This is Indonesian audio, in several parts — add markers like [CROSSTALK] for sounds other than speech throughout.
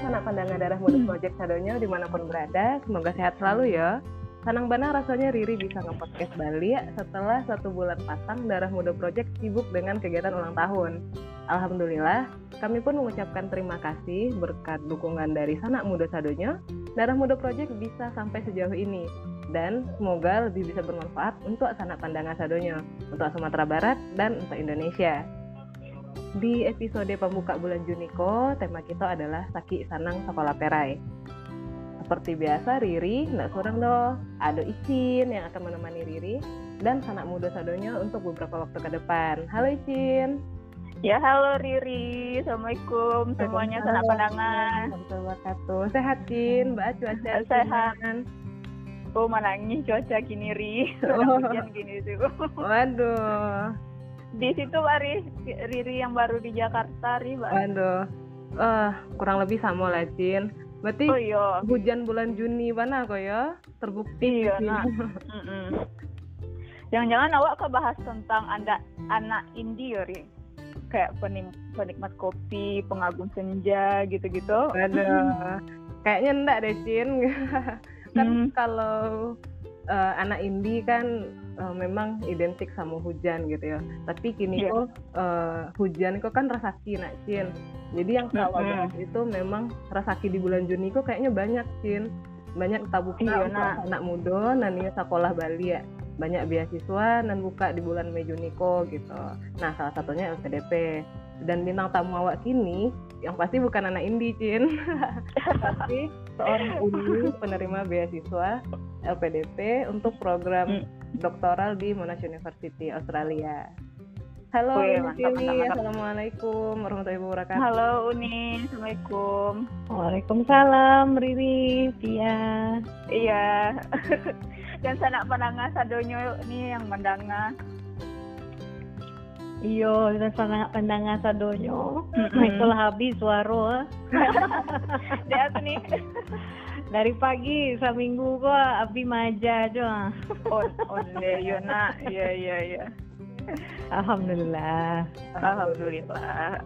sanak pandangan darah muda Project Sadonyo di mana pun berada, semoga sehat selalu ya. Senang banget rasanya Riri bisa nge-podcast Bali setelah satu bulan pasang Darah Muda Project sibuk dengan kegiatan ulang tahun. Alhamdulillah, kami pun mengucapkan terima kasih berkat dukungan dari Sanak Muda Sadonyo, Darah Muda Project bisa sampai sejauh ini. Dan semoga lebih bisa bermanfaat untuk sanak pandangan Sadonyo, untuk Sumatera Barat, dan untuk Indonesia. Di episode pembuka bulan Juniko, tema kita adalah Saki Sanang Sekolah Perai. Seperti biasa, Riri, nggak kurang dong, ada Icin yang akan menemani Riri, dan sanak muda Sadonyo untuk beberapa waktu ke depan. Halo Icin. Ya, halo Riri. Assalamualaikum semuanya sanak pandangan. Wabarakatuh. Sehat, Cin? Mbak cuaca Sehat. Oh, menangis cuaca gini, Ri. Oh. [LAUGHS] Hujan gini tuh. Waduh di situ Ari Riri yang baru di Jakarta Ri Mbak. Waduh. Uh, kurang lebih sama lah Cin. Berarti oh, iya. hujan bulan Juni mana kok ya? Terbukti. Iya, nah. [LAUGHS] Jangan-jangan awak ke bahas tentang anda anak indie ya, Ri? Kayak penik penikmat kopi, pengagum senja gitu-gitu. Aduh. Kayaknya enggak deh, Cin. kan hmm. kalau uh, anak indie kan uh, memang identik sama hujan gitu ya. Tapi kini yeah. kok uh, hujan kok kan rasaki nak Cin. Jadi yang kalau mm -hmm. itu memang rasaki di bulan Juni kok kayaknya banyak Cin. Banyak tabuk iya, nah. anak muda nania sekolah Bali ya. Banyak beasiswa dan buka di bulan Mei Juni kok gitu. Nah salah satunya LPDP dan bintang tamu awak kini yang pasti bukan anak indie Cin [LAUGHS] tapi seorang uni penerima beasiswa LPDP untuk program hmm doktoral di Monash University Australia. Halo Wih, Uni Assalamualaikum warahmatullahi wabarakatuh. Halo Uni, Assalamualaikum. Waalaikumsalam Riri, Tia. Iya. [LAUGHS] Dan sanak pandangan sadonyo ini yang mendanga. Iyo, dan sanak pandangan sadonyo. Mm-hmm. Itulah habis suara. [LAUGHS] Dia nih dari pagi seminggu gua api maja aja oh oh iya nak iya iya iya [LAUGHS] Alhamdulillah. Alhamdulillah.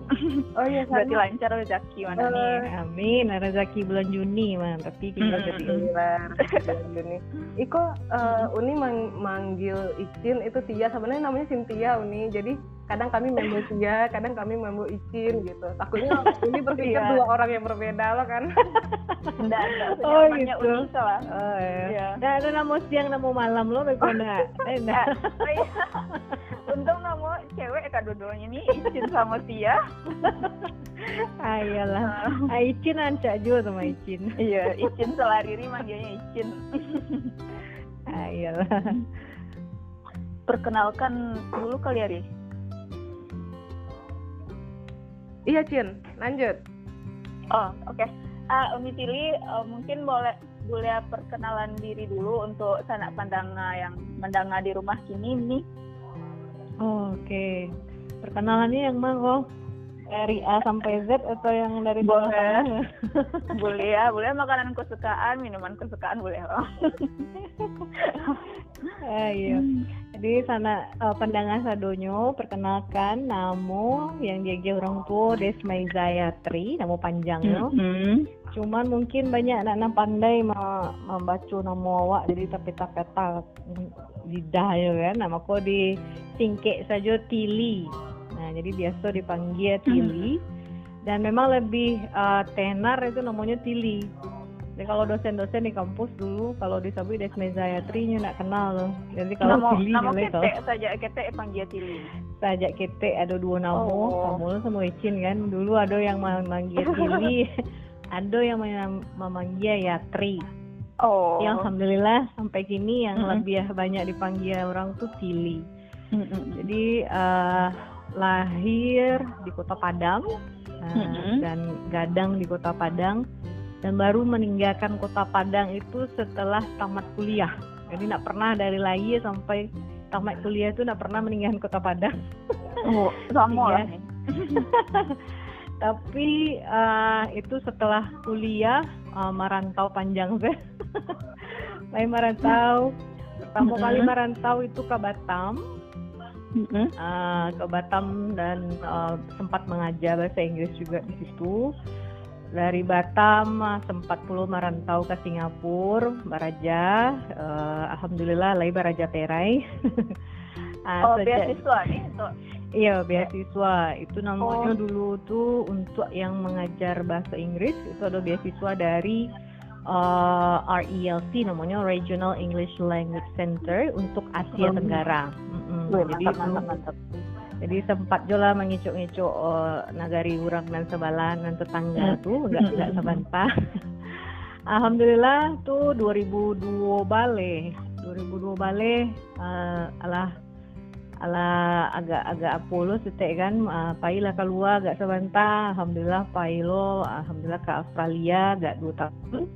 Oh iya, [LAUGHS] berarti lancar rezeki mana uh, nih? Amin, rezeki bulan Juni man, tapi kita jadi bulan Juni. Iko uh, Uni mang manggil Icin itu Tia sebenarnya namanya Cynthia Uni. Jadi kadang kami membo Tia, kadang kami membo Icin gitu. Takutnya [LAUGHS] Uni berpikir iya. dua orang yang berbeda loh kan. Enggak, enggak. Oh gitu. Uni salah. Oh iya. iya. Nah, ada nama siang, nama malam lo bagaimana? Enak. Oh, iya cewek kak dua-duanya nih Icin sama Tia ayolah [LAUGHS] ah, Icin anca juga sama Icin. [LAUGHS] Iya Icin selariri manggilnya Icin. [LAUGHS] Ayolah perkenalkan dulu kali ya Ri? Iya Cin. Lanjut. Oh oke. Okay. uh, Umi Tili uh, mungkin boleh boleh perkenalan diri dulu untuk sanak pandanga yang mendanga di rumah kini nih Oh, Oke. Okay. Perkenalannya yang mana kok? Dari A sampai Z atau yang dari boleh? [LAUGHS] boleh ya, boleh makanan kesukaan, minuman kesukaan boleh loh. [LAUGHS] eh, iya. Jadi sana uh, pandangan sadonyo perkenalkan namo yang dia orang tua Desmai Zayatri, nama panjangnya. Mm -hmm. Cuman mungkin banyak anak-anak pandai membaca nama awak jadi tapi tak kata lidah ya kan. Nama kau di singkek saja Tili. Nah jadi biasa dipanggil Tili. Dan memang lebih uh, tenar itu namanya Tili jadi kalau dosen-dosen di kampus dulu kalau di Sabi Desmezayatri nya nak kenal loh. Jadi kalau nama, Tili nama kete saja kete panggil Tili. Saja kete ada dua nama, oh. kamu sama Icin kan. Dulu ada yang memanggil Tili, [LAUGHS] ada yang memanggil Yatri. Oh. Yang alhamdulillah sampai kini yang mm -hmm. lebih banyak dipanggil orang tuh Tili. Mm -hmm. Jadi uh, lahir di Kota Padang uh, mm -hmm. dan gadang di Kota Padang dan baru meninggalkan Kota Padang itu setelah tamat kuliah. Jadi tidak pernah dari lahir sampai tamat kuliah itu tidak pernah meninggalkan Kota Padang. Oh, sama ya. [LAUGHS] Tapi uh, itu setelah kuliah uh, merantau panjang sih. [LAUGHS] Saya merantau. Pertama mm -hmm. kali merantau itu ke Batam. -hmm. uh, ke Batam dan uh, sempat mengajar bahasa Inggris juga di situ. Dari Batam sempat puluh merantau ke Singapura, Baraja. Uh, Alhamdulillah, lagi Baraja Perai. uh, [LAUGHS] oh, beasiswa nih? Iya, beasiswa. Itu namanya oh. dulu tuh untuk yang mengajar bahasa Inggris, itu ada beasiswa dari uh, RELC, namanya Regional English Language Center untuk Asia Tenggara. Mm -hmm. Jadi mantap, mantap, mantap. Jadi sempat juga mengicuk-ngicuk uh, nagari urang dan sebalan dan tetangga hmm. tuh nggak nggak sebantah. Alhamdulillah tuh 2002 bale, 2002 bale uh, alah ala agak-agak Apollo setek kan uh, pailah keluar agak sebantah alhamdulillah pailo alhamdulillah ke Australia agak dua tahun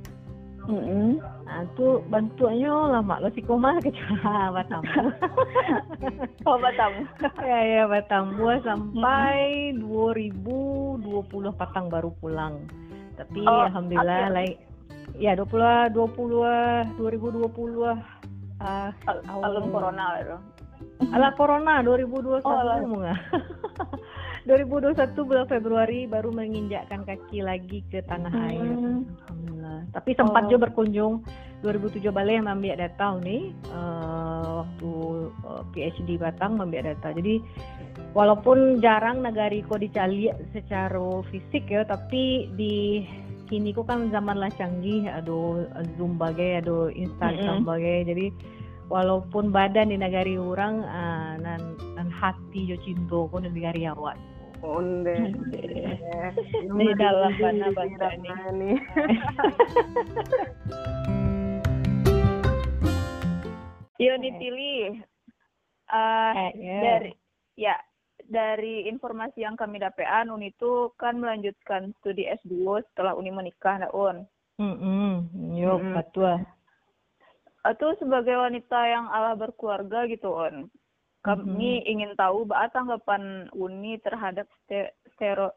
Mm -hmm. Nah, tu bantuannya lama si koma ke [LAUGHS] Batam. [LAUGHS] oh Batam. [LAUGHS] ya ya Batam. Gua sampai mm -hmm. 2020 patang baru pulang. Tapi oh, alhamdulillah okay. like ya 20 20 2020 uh, awal corona itu. Ala corona 2021 oh, enggak? 2021 bulan Februari baru menginjakkan kaki lagi ke tanah hmm. Tapi sempat oh. juga berkunjung 2007 balik yang ambil data nih uh, waktu uh, PhD Batang ambil data. Jadi walaupun jarang negari kok dicari secara fisik ya, tapi di kini kok kan zaman lah canggih, ada Zoom bagai, ada Instagram mm -hmm. bagai. Jadi walaupun badan di negari orang uh, nan nan hati jo cinta ko di negari awak onde di dalam mana bangsa ini [LAUGHS] Yo dipilih uh, eh, yeah. dari ya dari informasi yang kami dapatkan Uni itu kan melanjutkan studi S2 setelah Uni menikah, nak Un. Mm -hmm. Yo, mm -hmm. itu sebagai wanita yang Allah berkeluarga gitu on kami mm-hmm. ingin tahu apa tanggapan Uni terhadap stero,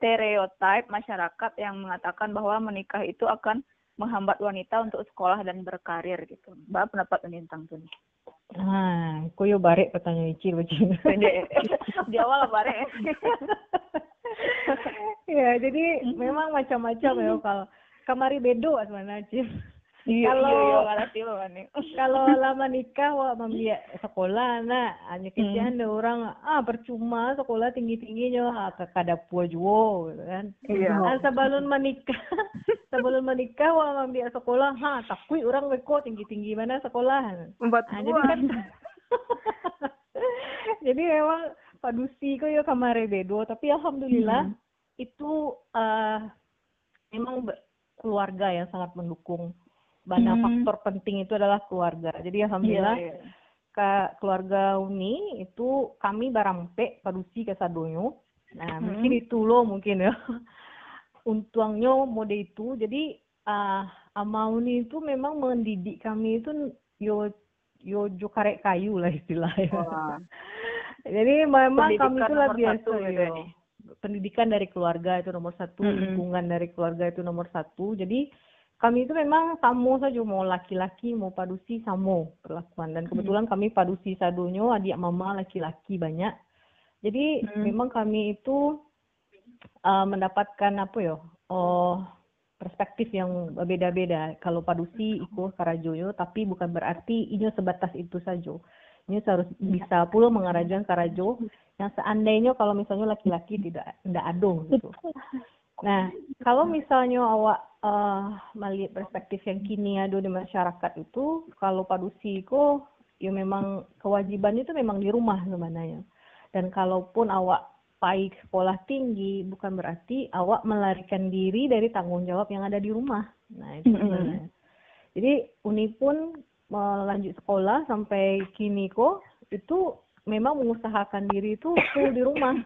stereotip masyarakat yang mengatakan bahwa menikah itu akan menghambat wanita untuk sekolah dan berkarir gitu. Mbak pendapat Uni tentang itu nih? Ah, yo barek pertanyaan Ici begini. [LAUGHS] Di awal barek. [LAUGHS] ya, jadi memang macam-macam ya kalau kamari bedo sebenarnya Cil. Iya, kalau iya, iya, [LAUGHS] kalau lama nikah wah membiak sekolah nak hanya kesian hmm. orang. Ah percuma sekolah tinggi tingginya ah kada puas juga gitu kan. Iya. nah, sebelum menikah [LAUGHS] sebelum menikah wah membiak sekolah ha takui orang beko tinggi tinggi mana sekolah. Empat nah, jadi kan [LAUGHS] jadi memang padusi kok ya kamare bedo tapi alhamdulillah hmm. itu uh, memang keluarga yang sangat mendukung Bana hmm. faktor penting itu adalah keluarga. Jadi alhamdulillah yeah, yeah. ke keluarga Uni itu kami barampe padusi ke sadonyo. Nah, hmm. mungkin itu loh mungkin ya. [LAUGHS] Untuangnya mode itu. Jadi uh, ama Uni itu memang mendidik kami itu yo yo jo karek kayu lah istilahnya. Oh. [LAUGHS] Jadi memang Pendidikan kami itu luar biasa gitu yo. Pendidikan dari keluarga itu nomor satu, -hmm. lingkungan dari keluarga itu nomor satu. Jadi kami itu memang samo saja mau laki-laki mau padusi samo perlakuan. Dan kebetulan hmm. kami padusi sadonyo adik mama laki-laki banyak. Jadi hmm. memang kami itu uh, mendapatkan apa ya oh perspektif yang berbeda-beda. Kalau padusi ikut karajoyo tapi bukan berarti ini sebatas itu saja. Ini harus bisa pula mengarajan karajo yang seandainya kalau misalnya laki-laki tidak tidak adong gitu [LAUGHS] nah kalau misalnya awak uh, melihat perspektif yang kini ada di masyarakat itu kalau padusi kok ya memang kewajiban itu memang di rumah sebenarnya. Dan kalaupun awak baik sekolah tinggi bukan berarti awak melarikan diri dari tanggung jawab yang ada di rumah. Nah itu sebenarnya. Jadi uni pun melanjut sekolah sampai kini kok itu memang mengusahakan diri itu full di rumah.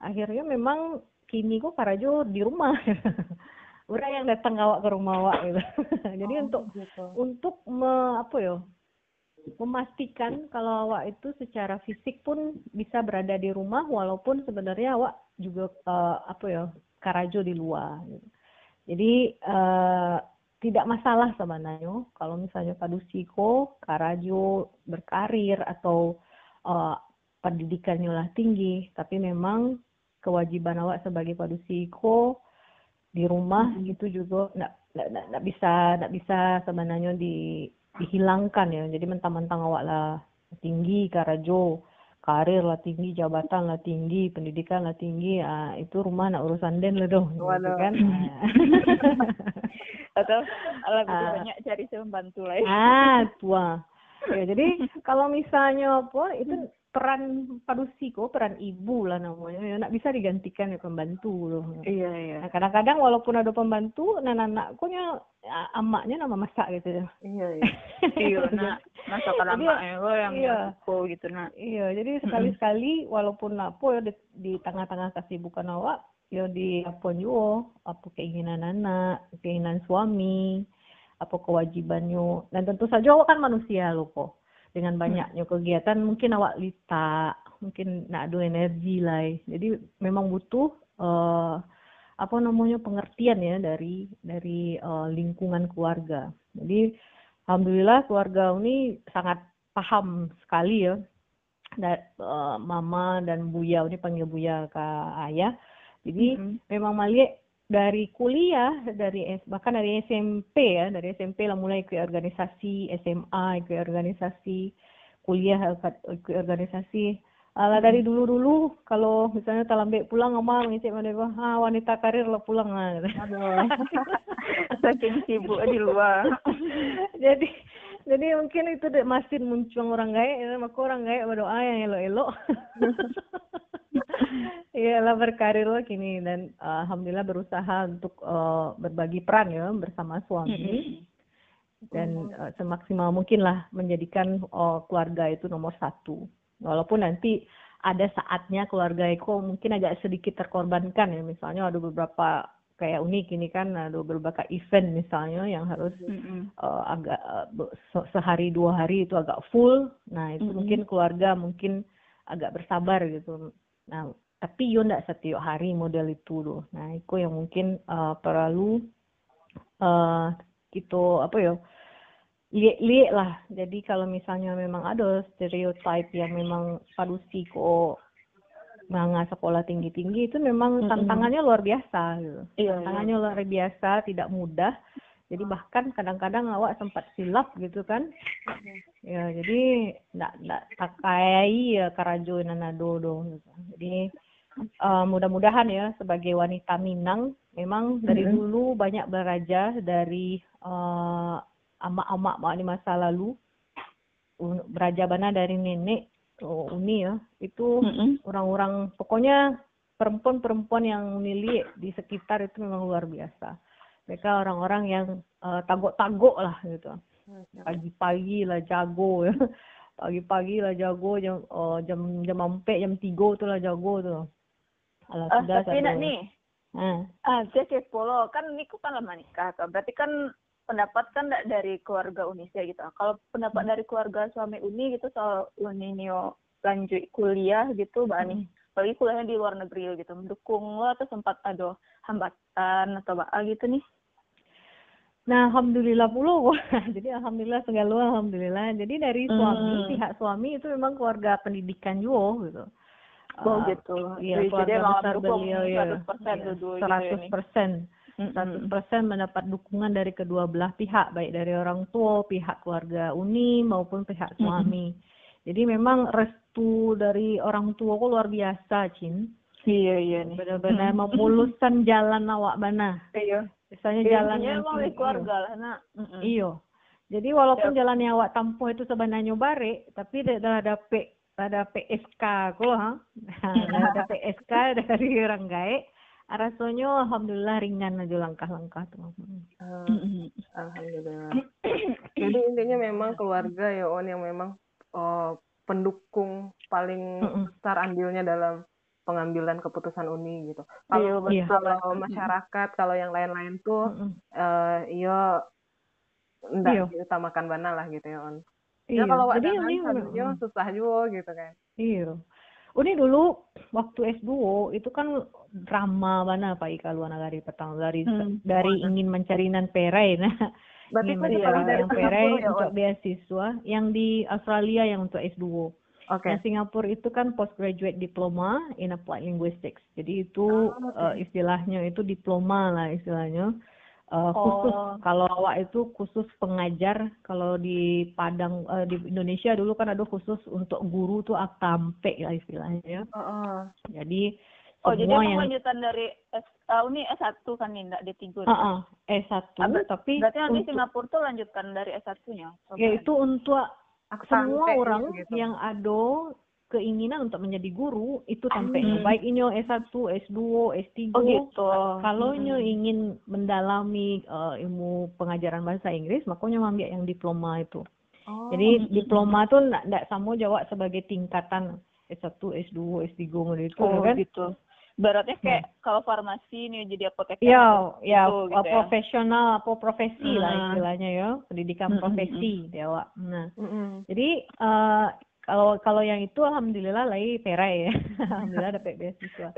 Akhirnya memang kini kok karajo di rumah [LAUGHS] orang yang datang awak ke rumah awak gitu [LAUGHS] jadi oh, untuk gitu. untuk me, apa ya memastikan kalau awak itu secara fisik pun bisa berada di rumah walaupun sebenarnya awak juga uh, apa ya karajo di luar gitu. jadi uh, tidak masalah sebenarnya kalau misalnya padusiko karajo berkarir atau uh, pendidikannya lah tinggi tapi memang kewajiban awak sebagai padusiko di rumah gitu juga. Nggak nggak nggak bisa nggak bisa sebenarnya di dihilangkan ya. Jadi mentang-mentang awak lah tinggi karajo karir lah tinggi jabatan lah tinggi pendidikan lah tinggi ah, itu rumah nak urusan den lah dong gitu kan. [LAUGHS] Atau lebih Ah. banyak cari pembantu lain. ah tua. Ya jadi kalau misalnya apa itu peran padusiko peran ibu lah namanya ya nak bisa digantikan ya pembantu loh iya iya Nah, kadang-kadang walaupun ada pembantu, nah anakku nya amaknya nama masak gitu ya. iya iya iya [LAUGHS] nak masakan Jadi, anaknya lo yang iya. suko gitu nak Iya, jadi sekali-sekali walaupun apa ya di, di tengah-tengah kesibukan awak, ya di apa juga, apa keinginan anak, keinginan suami, apa kewajibannya. Dan tentu saja awak kan manusia loh kok. Dengan banyaknya kegiatan mungkin awak lita, mungkin nak ada energi lah. Jadi memang butuh eh, apa namanya pengertian ya dari dari eh, lingkungan keluarga. Jadi alhamdulillah keluarga ini sangat paham sekali ya da, eh, mama dan buya ini panggil buya ke ayah jadi Mhm. memang Malik dari kuliah dari bahkan dari SMP ya dari SMP lah mulai ikut organisasi SMA ikut organisasi kuliah ikut ikut organisasi. Alah dari dulu-dulu kalau misalnya talambek pulang mama ngecek mana ah wanita karir lah pulang. Lah aduh. [LAUGHS] Saking sibuk di luar. [LAUGHS] Jadi jadi mungkin itu dek masih muncul orang gaek ya maka orang gaek berdoa yang elok-elok. [LAUGHS] Iya lah berkarir lah kini dan uh, alhamdulillah berusaha untuk uh, berbagi peran ya bersama suami. Dan uh, semaksimal mungkin lah menjadikan uh, keluarga itu nomor satu. Walaupun nanti ada saatnya keluarga itu mungkin agak sedikit terkorbankan ya. Misalnya ada beberapa kayak unik ini kan ada beberapa event misalnya yang harus Mm-mm. uh, agak uh, sehari dua hari itu agak full. Nah itu Mhm. mungkin keluarga mungkin agak bersabar gitu. Nah tapi yo ndak setiap hari model itu loh. Nah itu yang mungkin uh, perlu uh, gitu apa ya lihat-lihat lah. Jadi kalau misalnya memang ada stereotip yang memang padusi kok manga sekolah tinggi-tinggi itu memang tantangannya luar biasa gitu iya iya. tantangannya luar biasa tidak mudah jadi bahkan kadang-kadang awak sempat silap gitu kan ya jadi ndak ndak takai ya karajo nanado dong gitu. jadi eh, mudah-mudahan ya sebagai wanita Minang memang dari Mhm. dulu banyak belajar dari eh, amak-amak mak di masa lalu belajar bana dari nenek oh, uni ya itu orang-orang pokoknya perempuan-perempuan yang milik di sekitar itu memang luar biasa. Mereka orang-orang yang eh, tagok-tagok lah gitu. Pagi-pagi lah jago ya. [LAUGHS] Pagi-pagi lah jago jam oh, jam jam empat jam tiga tu lah jago tu. Alah Ah, sudah tapi Ha. ah saya kepo lo kan niku kan lama nikah kan berarti kan pendapat kan dari keluarga Unisya gitu kalau pendapat dari keluarga suami Uni gitu soal Uni Nio lanjut kuliah gitu mbak Ani apalagi kuliahnya di luar negeri gitu mendukung lo atau sempat ada hambatan atau apa gitu nih Nah, alhamdulillah pula. [LAUGHS] Jadi alhamdulillah segala alhamdulillah. Jadi dari suami, Hmm. pihak suami itu memang keluarga pendidikan juga gitu. Oh Ah, gitu. Iya, Jadi keluarga besar beliau ya. 100% Iya, dulu gitu 100 ini. persen. Mm-mm. 100% mendapat dukungan dari kedua belah pihak, baik dari orang tua, pihak keluarga Uni maupun pihak suami. Jadi memang restu dari orang tua kok luar biasa, Cin. Iya iya nih. Benar-benar memuluskan jalan awak bana. Iya. Misalnya Jalan jalan yang tinggi- keluarga lah nak. Iya. Jadi walaupun Yap. jalan yang awak tempuh itu sebenarnya bare, tapi dah dah ada PSK kok, ha. [LAUGHS] Ada PSK dari orang gaek. Rasanya alhamdulillah ringan aja langkah-langkah tuh. Ah, Mm-mm. alhamdulillah jadi intinya memang keluarga ya on yang memang eh, pendukung paling besar andilnya dalam pengambilan keputusan uni gitu Iya kalau Iya. kalau masyarakat kalau yang lain-lain tuh eh iya Iya. enggak diutamakan bana lah gitu ya on Iya. ya kalau ini sebenarnya mm, susah juga gitu kan iya. Uni dulu waktu S2 itu kan drama mana Pak Ika luar negeri petang dari Hmm. dari ingin mencari nan perai [LAUGHS] nah berarti ingin mencari yang perai ya untuk beasiswa yang di Australia yang untuk S2 Oke. Okay. Nah, Singapura itu kan postgraduate diploma in applied linguistics. Jadi itu oh, okay. uh, istilahnya itu diploma lah istilahnya. Uh, khusus oh. kalau awak itu khusus pengajar kalau di Padang uh, di Indonesia dulu kan ada khusus untuk guru tuh aktampe lah istilahnya ya. Uh -uh. Jadi Oh, jadi yang... lanjutan dari S, uh, ini S1 kan nih, enggak D3. Uh, uh, S1, ah, tapi berarti nanti untuk... Singapura tuh lanjutkan dari S1-nya. Ya, itu untuk semua orang gitu. yang ada keinginan untuk menjadi guru itu sampai hmm. baik inyo S1, S2, S3. Oh gitu. Kalau hmm. ingin mendalami uh, ilmu pengajaran bahasa Inggris, makanya ambil yang diploma itu. Oh. Jadi diploma tuh enggak sama jawab sebagai tingkatan S1, S2, S3 gitu oh, kan. gitu. Beratnya kayak hmm. kalau farmasi nih jadi apoteker. Ya, ya, gitu, gitu profesional, apa profesi hmm. lah istilahnya ya, pendidikan hmm. profesi hmm. Dewa. Nah, hmm. jadi uh, kalau kalau yang itu alhamdulillah lagi perai ya, [LAUGHS] alhamdulillah [LAUGHS] dapat beasiswa.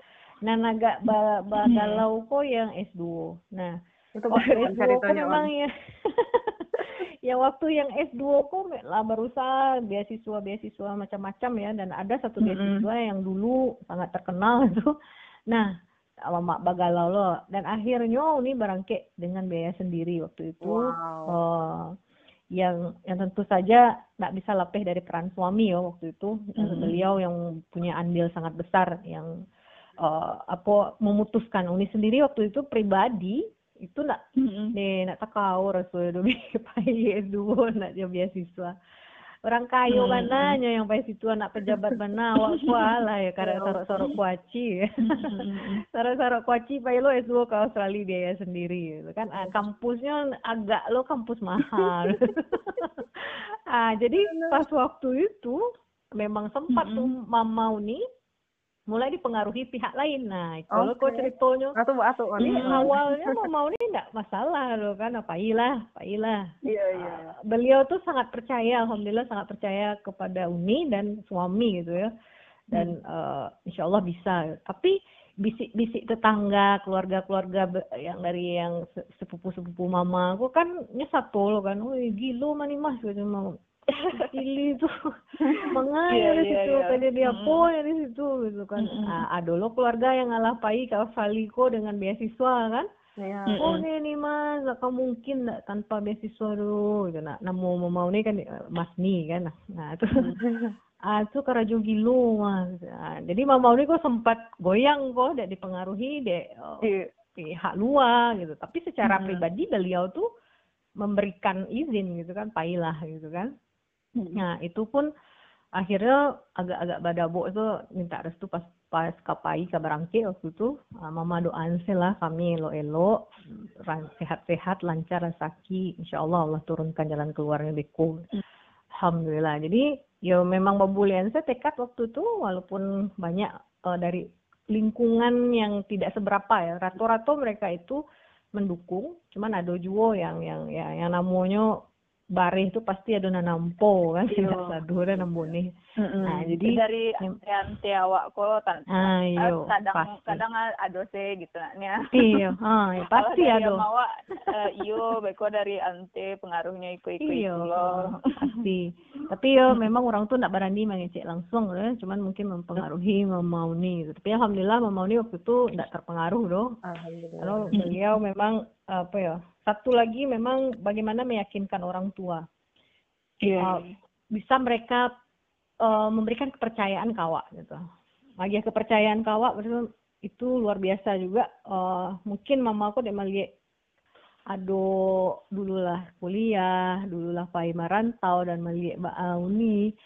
Nah, naga ba, bagalau hmm. kok yang S2. Nah, itu S2 kok memang ya. ya waktu yang S2 kok lah berusaha beasiswa beasiswa macam-macam ya dan ada satu beasiswa mm -hmm. yang dulu sangat terkenal [LAUGHS] itu Nah, Mak Bagalau lo dan akhirnya ini berangkit dengan biaya sendiri waktu itu. Wow. Uh, yang yang tentu saja tidak bisa lebih dari peran suami ya waktu itu. Mm-hmm. Beliau yang punya andil sangat besar yang uh, apa memutuskan Uni sendiri waktu itu pribadi itu nak mm-hmm. nak takau rasul [LAUGHS] pakai dulu nak dia beasiswa orang kayu hmm. mananya yang pas itu anak pejabat mana awak kuala [LAUGHS] ya karena sorok-sorok kuaci ya. [LAUGHS] Sorok-sorok kuaci pak lo itu ke Australia biaya sendiri gitu kan. Ah, kampusnya agak lo kampus mahal. [LAUGHS] Ah jadi pas waktu itu memang sempat tuh mama nih mulai dipengaruhi pihak lain. Nah, kalau okay. kok ceritanya, atau ini awalnya mau mau ini enggak masalah loh kan, apa ilah, apa ilah. Iya iya. Uh, beliau tuh sangat percaya, alhamdulillah sangat percaya kepada Uni dan suami gitu ya, dan hmm. uh, insya Allah bisa. Tapi bisik-bisik tetangga, keluarga-keluarga yang dari yang sepupu-sepupu mama, aku kan nyesatu loh kan, wih gilo mani mas gitu mau pilih [LAUGHS] itu mengalir yeah, di situ yeah, yeah. dia mm. poin di situ gitu kan mm -hmm. nah, ada lo keluarga yang ngalah pai kalau Faliko dengan beasiswa kan Ya. Oh nih nih mas, gak mungkin gak tanpa beasiswa dulu, gitu. Nah, namu mau nih kan mas nih kan, nah itu, [LAUGHS] ah itu karajo gilo mas. Nah, jadi mau nih kok sempat goyang kok, tidak dipengaruhi deh oh, yeah. pihak luar gitu. Tapi secara hmm. pribadi beliau tuh memberikan izin gitu kan, pailah gitu kan. Nah, itu pun akhirnya agak-agak badabo itu minta restu pas pas kapai kabarangke waktu itu. Uh, mama doain lah kami lo elo sehat-sehat lancar rezeki. Insya Allah Allah turunkan jalan keluarnya beku. Alhamdulillah. Jadi ya memang babulian saya tekad waktu itu walaupun banyak uh, dari lingkungan yang tidak seberapa ya. Rato-rato mereka itu mendukung. Cuman ada juga yang yang ya, yang namanya bareh itu pasti ada nanampo kan? Tidak sadu dan nambone mm -hmm. nah jadi dari yang tiawak kok tan ah, iyo, kadang pasti. kadang gitu nya iya [LAUGHS] ah, ya, pasti ada mawa uh, iyo beko dari ante pengaruhnya iko iko iyo loh. pasti. Tapi yo memang orang tuh tidak berani mengecek langsung ya. Cuman mungkin mempengaruhi mau nih gitu. tapi alhamdulillah mau nih waktu itu tidak terpengaruh loh. Alhamdulillah. Kalau beliau memang apa ya satu lagi memang bagaimana meyakinkan orang tua. Yeah. uh, bisa mereka uh, memberikan kepercayaan kawak gitu. Lagi kepercayaan kawak itu luar biasa juga. Uh, mungkin mama aku dia melihat ado dululah kuliah dululah pai marantau dan melihat mbak Auni.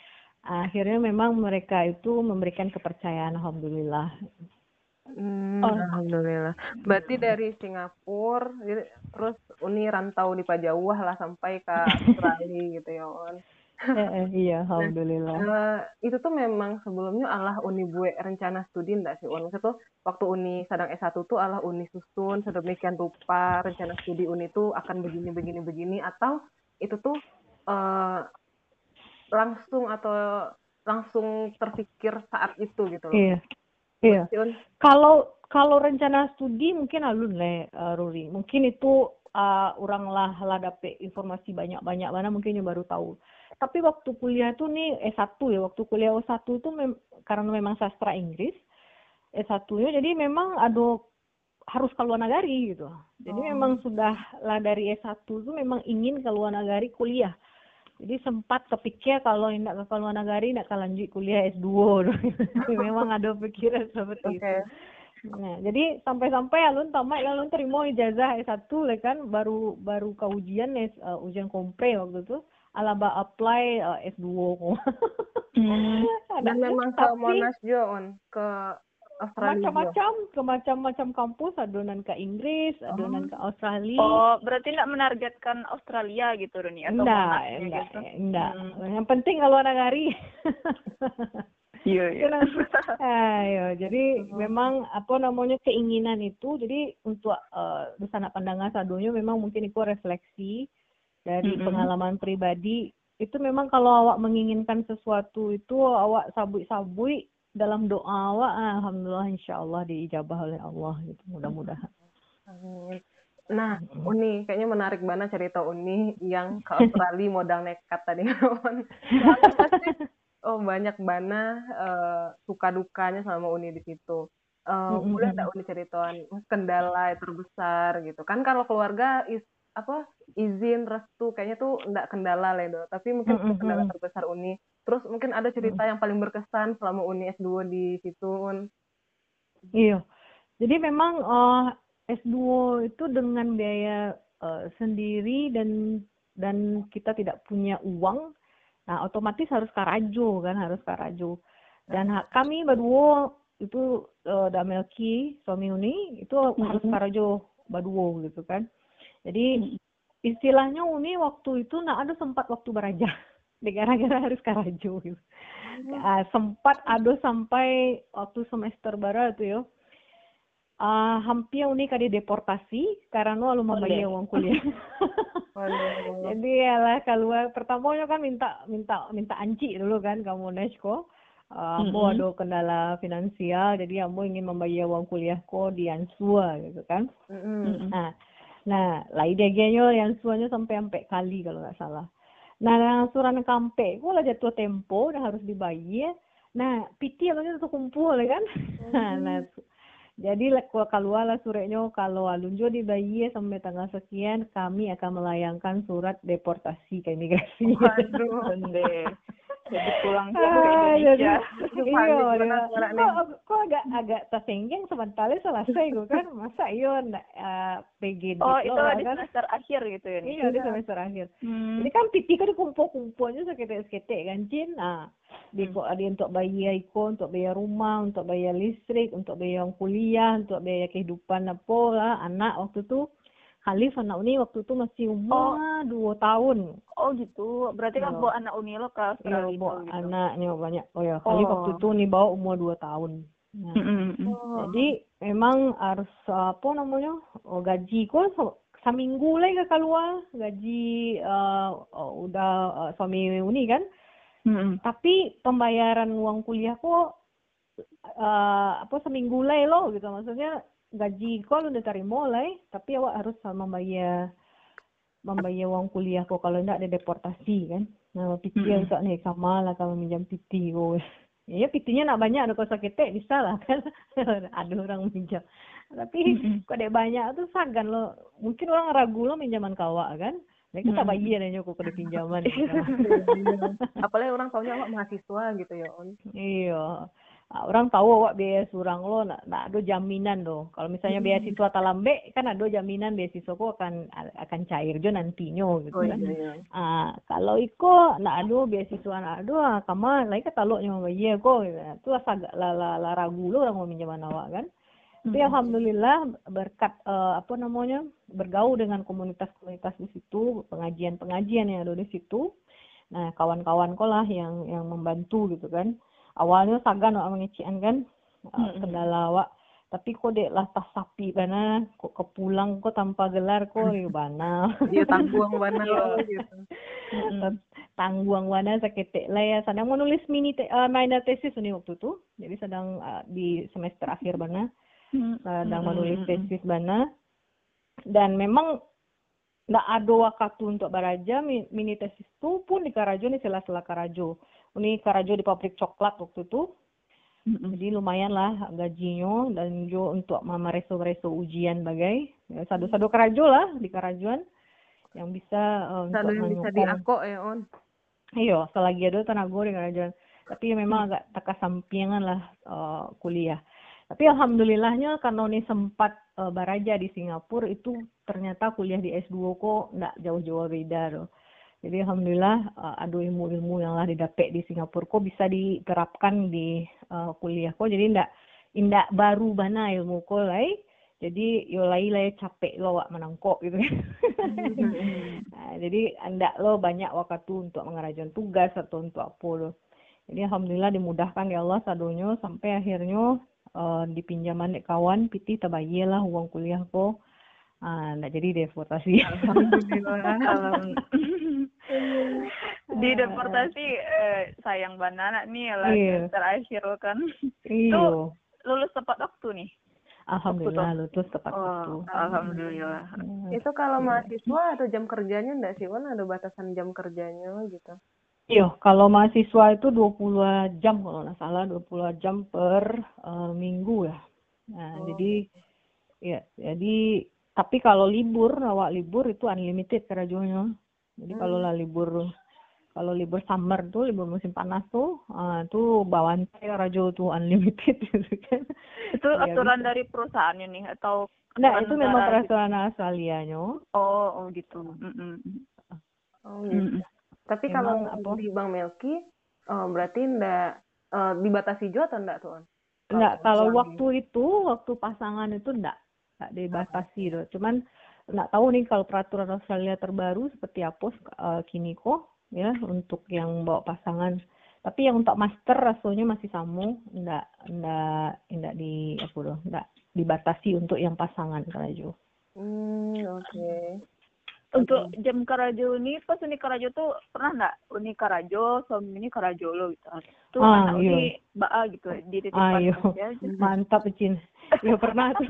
Akhirnya memang mereka itu memberikan kepercayaan alhamdulillah Hmm, oh. Alhamdulillah. Berarti dari Singapura, terus Uni rantau di Pajawah lah sampai ke Australia [LAUGHS] gitu ya, On. Eh, eh, iya, nah, alhamdulillah. Nah, uh, itu tuh memang sebelumnya Allah Uni buat rencana studi ndak sih, On? Itu waktu Uni sedang S1 tuh Allah Uni susun sedemikian rupa rencana studi Uni itu akan begini begini begini atau itu tuh uh, langsung atau langsung terpikir saat itu gitu loh. Iya. Iya. Kalau kalau rencana studi mungkin alun le uh, Ruri. Mungkin itu uh, orang lah lah dapet informasi banyak-banyak mana mungkin yang baru tahu. tapi waktu kuliah tuh nih S1 ya waktu kuliah S1 itu mem karena memang sastra Inggris S1-nya jadi memang ada harus ke luar negeri gitu. Jadi oh. memang sudah lah dari S1 tuh memang ingin ke luar negeri kuliah. Jadi sempat kepikir kalau tidak ke luar negeri tidak lanjut kuliah S2. [LAUGHS] memang ada pikiran seperti okay. itu. Nah, jadi sampai-sampai alun tamat alun terima ijazah S1 lah kan baru baru ke ujian uh, ujian kompre waktu itu alaba apply uh, S2 hmm. [LAUGHS] Dan memang ke Monash John ke Australia. Macam-macam, ke macam-macam kampus, adonan ke Inggris, adonan oh. ke Australia. Oh, berarti tidak menargetkan Australia gitu, Roni? Atau enggak, enggak, gitu? enggak. Hmm. Yang penting kalau nagari. [LAUGHS] Iya, iya. Ayo, jadi hmm. memang apa namanya keinginan itu, jadi untuk uh, sana pandangan sadonya memang mungkin itu refleksi dari pengalaman pribadi. Itu memang kalau awak menginginkan sesuatu itu awak sabui-sabui dalam doa awak alhamdulillah insyaallah diijabah oleh Allah gitu mudah-mudahan. Nah, Uni, kayaknya menarik banget cerita Uni yang ke Australia [LAUGHS] modal nekat tadi. oh banyak bana uh, suka dukanya sama Uni di situ. Uh, mm-hmm. Boleh nggak Uni ceritain kendala terbesar gitu kan kalau keluarga is apa izin restu kayaknya tuh nggak kendala Ledo tapi mungkin mm-hmm. kendala terbesar Uni Terus mungkin ada cerita yang paling berkesan selama Uni S2 di situ, Un. Iya. Jadi memang uh, eh, S2 itu dengan biaya uh, sendiri dan dan kita tidak punya uang, nah otomatis harus karajo kan, harus karajo. Dan kami berdua itu uh, Damelki suami Uni itu mm -hmm. harus karajo berdua gitu kan. Jadi istilahnya Uni waktu itu nah ada sempat waktu beraja [LAUGHS] gara-gara [LAUGHS] harus karajo gitu. Uh, sempat ada sampai waktu semester baru itu yo. Uh, hampir unik ada deportasi karena lu mau bayar uang kuliah. [LAUGHS] Jadi ya lah keluar pertamanya kan minta minta minta anci dulu kan kamu Nesko. Uh, mm -hmm. ada kendala finansial jadi kamu ingin membayar uang kuliahku di Ansua gitu kan. Mm -hmm. Nah, nah lain dia yang suanya sampai sampai kali kalau nggak salah. Nah, surat kampe ku lah jatuh tempo dan harus dibayar. Nah, piti apa itu kumpul kan. [LAUGHS] Hmm. nah, jadi kalau lah suratnya kalau alunjo dibayar sampai tanggal sekian kami akan melayangkan surat deportasi ke imigrasi. Waduh, [LAUGHS] jadi pulang ke ah, Indonesia. [LAUGHS] Iya, iya. Kok, kok agak agak tersenggeng sebentar selesai gue kan masa iyo uh, eh, PG Oh itu di kan? semester akhir gitu ya? Iya di semester akhir. Hmm. Jadi kan piti kan dikumpul-kumpulnya seketek-seketek kan Cin. Nah, di hmm. ada untuk bayar iko, untuk bayar rumah, untuk bayar listrik, untuk bayar kuliah, untuk bayar kehidupan apa lah anak waktu tuh Halif anak Uni waktu itu masih umur oh. dua tahun. Oh gitu. Berarti kan iya. bawa anak Uni lo ke Australia iya, bawa gitu. anaknya banyak. Oh ya, Halif oh. waktu itu nih bawa umur dua tahun. Nah, oh. Jadi memang harus apa namanya oh, gaji kok seminggu lagi ke keluar gaji uh, udah uh, suami Uni kan. Mm-hmm. Tapi pembayaran uang kuliah kok uh, apa seminggu lagi lo gitu maksudnya gaji kau udah terima mulai tapi awak harus membayar membayar uang kuliah kau kalau tidak ada deportasi kan nah PT hmm. untuk nih sama lah kalau minjam PT kau [LAUGHS] ya PT-nya nak banyak ada kau sakit bisa lah [LAUGHS] kan ada orang minjam tapi hmm. kau ada banyak tuh sagan lo mungkin orang ragu lo minjaman kawak kan kita hmm. bayar aja kok ada pinjaman. [LAUGHS] Apalagi orang tahunya awak mahasiswa gitu ya, On. Iya. Nah, orang tahu awak biaya surang lo nak, nak ada jaminan loh. Kalau misalnya hmm. beasiswa talambe kan ada jaminan beasiswa kok akan akan cair jo nantinya gitu oh, kan. Iya, iya. Ah, kalau iko nak ada beasiswa nak ada ah, kama lagi kan talok nyawa kok gitu. Itu agak la, la, la ragu lo orang mau minjaman awak kan. Tapi hmm. alhamdulillah berkat uh, apa namanya bergaul dengan komunitas-komunitas di situ, pengajian-pengajian yang ada di situ. Nah, kawan-kawan kok lah yang yang membantu gitu kan awalnya sagan awak mengecian kan hmm. kendala awak tapi kok dek lah tas sapi bana kok kepulang kok tanpa gelar kok [LAUGHS] ya bana. Dia tangguang bana [LAUGHS] lo gitu. Tangguang bana saketek lah ya. Sedang menulis mini te uh, minor thesis ini waktu itu jadi sedang uh, di semester akhir bana. Sedang menulis tesis bana. Dan memang ndak ada waktu untuk baraja mini tesis itu pun di Karajo nih sela-sela Karajo. Ini Karajo di pabrik coklat waktu itu. Mm-hmm. Jadi lumayan lah gajinya dan jo untuk mama reso-reso ujian bagai ya, sado-sado Karajo lah di Karajuan yang bisa uh, untuk yang bisa diako ya on. Iya, selagi ada tenaga di Karajuan. Tapi memang agak tak sampingan lah uh, kuliah. Tapi alhamdulillahnya karena ini sempat uh, baraja di Singapura itu ternyata kuliah di S2 kok nggak jauh-jauh beda loh. Jadi alhamdulillah uh, ada ilmu-ilmu yang lah didapat di Singapura kok bisa diterapkan di uh, kuliah kok. Jadi ndak indak baru bana ilmu kok lai. Jadi yo lai lai capek lo wak menangkok gitu kan. [LAUGHS] nah, jadi anda lo banyak waktu untuk mengerjakan tugas atau untuk apa lo. Jadi alhamdulillah dimudahkan ya Allah sadonya sampai akhirnya uh, dipinjaman dek kawan piti tabayi lah uang kuliah ko ah uh, jadi deportasi alhamdulillah [LAUGHS] di deportasi eh, sayang banget nih lah iya. terakhir kan iya lulus tepat waktu nih Alhamdulillah lulus tepat oh, waktu. Alhamdulillah. Hmm. Itu kalau mahasiswa atau jam kerjanya enggak sih, Wan? Ada batasan jam kerjanya gitu? Iya, kalau mahasiswa itu 20 jam kalau nggak salah, 20 jam per uh, minggu ya. Nah, oh. jadi ya, jadi tapi kalau libur, awak libur itu unlimited kerajuannya. Jadi hmm. kalau lah libur kalau libur summer tuh libur musim panas tuh uh, tuh bawaan saya rajo tuh unlimited [LAUGHS] gitu kan. Itu ya, aturan gitu. dari perusahaannya nih atau Nah, itu memang peraturan Australianya. Oh, oh gitu. Mm -mm. Oh gitu. Mm -mm. Tapi kalau apa? di Bang Melki, uh, berarti ndak uh, dibatasi juga atau ndak tuh? Enggak, kalau waktu itu, waktu pasangan itu ndak, ndak dibatasi tuh. Cuman nggak tahu nih kalau peraturan Australia terbaru seperti apa uh, kini kok ya untuk yang bawa pasangan. Tapi yang untuk master rasanya masih sama, ndak ndak ndak di apa loh, ndak dibatasi untuk yang pasangan kalau Hmm, oke. Okay untuk jam karajo ini pas uni karajo tuh pernah nggak? Uni karajo suami ini karajo lo gitu. Tuh ah, anak uni baa gitu di titik ah, iya. [LAUGHS] mantap Cin. Iya pernah tuh.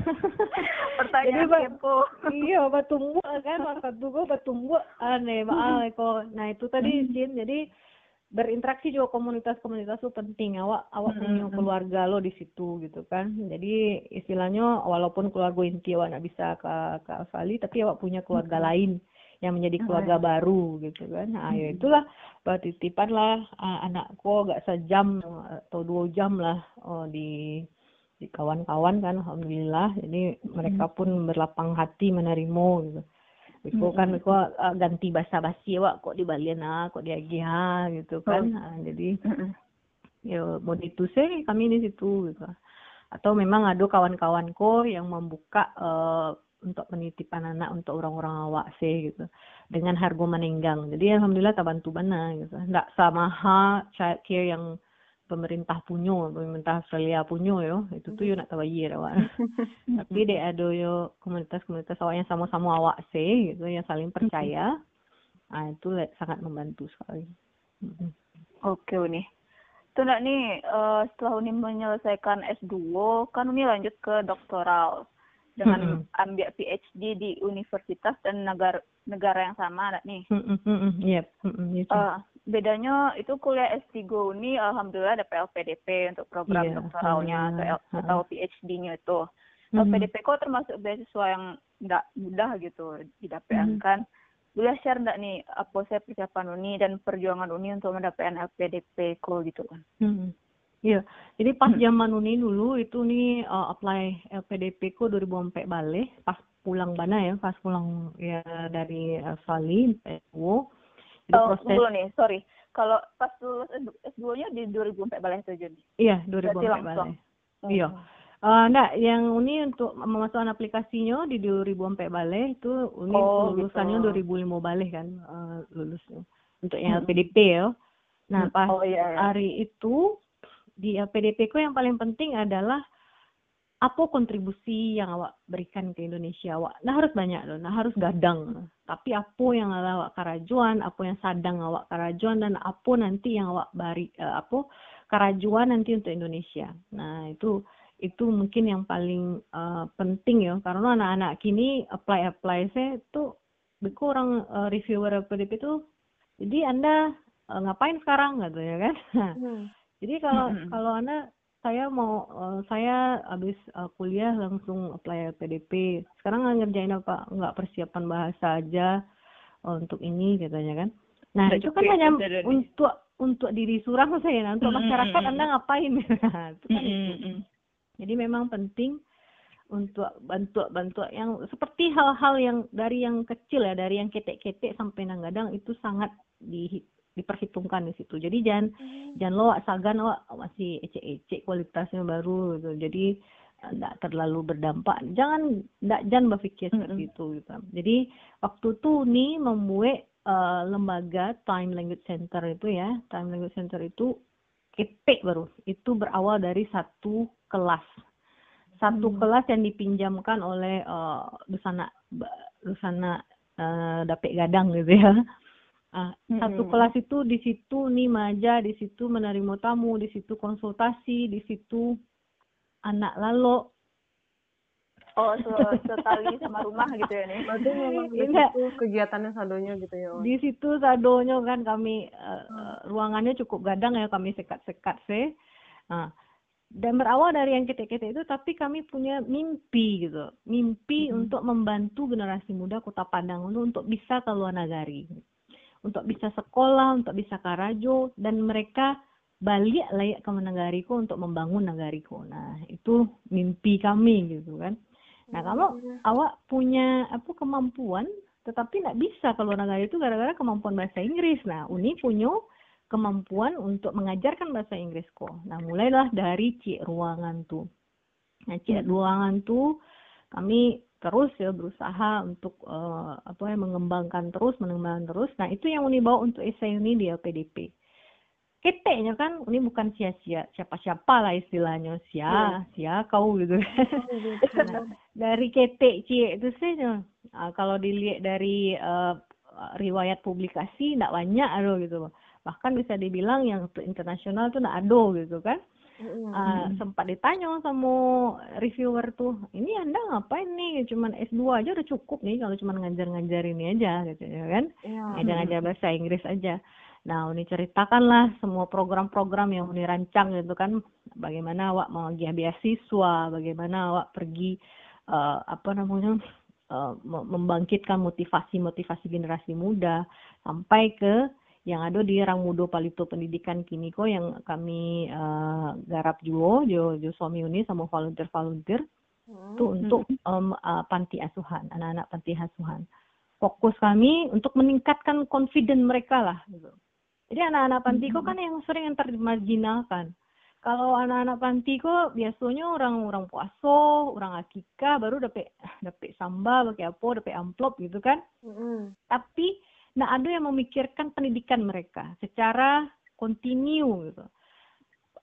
Pertanyaan Jadi, kepo. [LAUGHS] iya batumbu kan makan tuh batumbu aneh baa kok nah itu tadi. Cin. Jadi berinteraksi juga komunitas-komunitas itu penting. Awak awak hmm, punya hmm. keluarga lo di situ gitu kan. Jadi istilahnya walaupun keluarga inti awak nggak bisa ke ke Australia tapi awak punya keluarga hmm. lain yang menjadi keluarga baru gitu kan. Nah ya itulah titipan lah uh, anakku gak sejam atau dua jam lah oh, di di kawan-kawan kan alhamdulillah. Jadi mereka pun berlapang hati menerima gitu Iko kan Iko uh, ganti bahasa basi wak kok di Balian ah kok di Agia gitu kan. Oh. Uh, jadi ya mau itu sih kami di situ gitu. Atau memang ada kawan-kawanku yang membuka uh, untuk penitipan anak untuk orang-orang awak sih gitu dengan harga meninggang. Jadi alhamdulillah tak bantu mana gitu. Enggak sama ha child care yang pemerintah punya, pemerintah Australia punya yo, itu tuh yo nak tabayir awak. [LAUGHS] Tapi dia ada yo komunitas-komunitas awak yang sama-sama awak sih, gitu yang saling percaya. Nah, itu sangat membantu sekali. Oke, Uni. Tuh nak nih, uh, setelah Uni menyelesaikan S2, kan Uni lanjut ke doktoral dengan mm-hmm. ambil PhD di universitas dan negara negara yang sama nak nih. Mm-hmm. Yep. Mm-hmm. Uh, bedanya itu kuliah S3 ini alhamdulillah ada PLPDP untuk program yeah, doktoralnya atau, atau PhD-nya itu. Mm-hmm. LPDP kok termasuk beasiswa yang tidak mudah gitu didapatkan. Mm-hmm. Boleh share enggak nih apa saya persiapan Uni dan perjuangan Uni untuk mendapatkan LPDP kok gitu kan? Mm-hmm. Iya, jadi pas hmm. zaman Uni dulu itu nih uh, apply LPDP ku 2004 balik, pas pulang mana ya, pas pulang ya dari Australia, PU. Jadi oh, proses... dulu nih, sorry. Kalau pas lulus S2-nya di 2004 balik saja nih? Iya, 2004 balik. Oh. Iya. Uh, enggak, yang Uni untuk memasukkan aplikasinya di 2004 balik itu Uni oh, lulusannya gitu. 2005 balik kan uh, lulusnya. Untuk yang LPDP ya. Nah, hmm. pas oh, iya, iya. hari itu di LPDP ku yang paling penting adalah apa kontribusi yang awak berikan ke Indonesia? Awak nah harus banyak loh nah harus gadang tapi apa yang awak karajuan apa yang sadang awak karajuan dan apa nanti yang awak bari uh, apa karajuan nanti untuk Indonesia? Nah itu itu mungkin yang paling uh, penting ya. Karena anak-anak kini apply apply saya itu beku orang uh, reviewer PDP itu jadi anda uh, ngapain sekarang? Gitu ya kan? Hmm. [LAUGHS] jadi kalau hmm. kalau anda saya mau uh, saya habis uh, kuliah langsung apply PDP sekarang nggak ngerjain apa nggak persiapan bahasa aja untuk ini katanya kan. Nah Udah itu kan hanya untuk untuk diri surang saya nah, untuk masyarakat anda ngapain? [LAUGHS] Itu kan itu. jadi memang penting untuk bantu-bantu yang seperti hal-hal yang dari yang kecil ya dari yang ketek-ketek sampai nanggadang itu sangat di diperhitungkan di situ jadi jangan hmm. jangan lo sagan lo masih ecek-ecek kualitasnya baru gitu jadi tidak terlalu berdampak jangan tidak jangan berpikir seperti -hmm. itu gitu jadi waktu itu nih membuat uh, lembaga Time Language Center itu ya Time Language Center itu ketek baru itu berawal dari satu kelas satu hmm. kelas yang dipinjamkan oleh uh, Dusana Dusana uh, Dapet Gadang gitu ya. Uh, hmm. Satu kelas itu di situ nih maja, di situ menerima tamu, di situ konsultasi, di situ anak lalo. Oh, setali sama rumah gitu ya nih. Berarti memang di situ kegiatannya sadonya gitu ya. Di situ sadonya kan kami uh, hmm. ruangannya cukup gadang ya kami sekat-sekat sih. Nah, dan berawal dari yang kita-kita itu tapi kami punya mimpi gitu mimpi hmm. untuk membantu generasi muda kota Padang untuk bisa ke luar negeri untuk bisa sekolah untuk bisa karajo dan mereka balik layak ke negariku untuk membangun negariku nah itu mimpi kami gitu kan nah kalau hmm. awak punya apa kemampuan tetapi nggak bisa ke luar negeri itu gara-gara kemampuan bahasa Inggris nah Uni punya kemampuan untuk mengajarkan bahasa Inggris kok. Nah, mulailah dari cik ruangan tuh. Nah, cik hmm. ruangan tuh kami terus ya berusaha untuk uh, apa ya mengembangkan terus, mengembangkan terus. Nah, itu yang Uni bawa untuk esai ini di LPDP. Keteknya kan ini bukan sia-sia siapa-siapa lah istilahnya sia yeah. sia kau gitu nah, [LAUGHS] dari ketek cik itu sih nah, kalau dilihat dari uh, riwayat publikasi tidak banyak aduh gitu bahkan bisa dibilang yang internasional tuh nggak ada gitu kan mm-hmm. uh, sempat ditanya sama reviewer tuh ini anda ngapain nih? Cuman S2 aja udah cukup nih kalau cuman ngajar-ngajar ini aja gitu ya kan. Yeah. ngajar-ngajar bahasa Inggris aja. Nah Uni ceritakanlah semua program-program yang Uni rancang gitu kan. Bagaimana awak mau beasiswa bagaimana awak pergi uh, apa namanya uh, membangkitkan motivasi-motivasi generasi muda sampai ke yang ada di Rangmudo Palito Pendidikan kini kok yang kami uh, garap juga jo jo suami uni sama volunteer-volunteer hmm. itu untuk um, uh, panti asuhan anak-anak panti asuhan fokus kami untuk meningkatkan confident mereka lah gitu jadi anak-anak panti kok hmm. kan yang sering yang termarginalkan kalau anak-anak panti kok biasanya orang-orang puaso, orang akikah baru dapat dapat sambal, pakai apa, dapat amplop gitu kan. Mm. Tapi Nah, ada yang memikirkan pendidikan mereka secara kontinu gitu.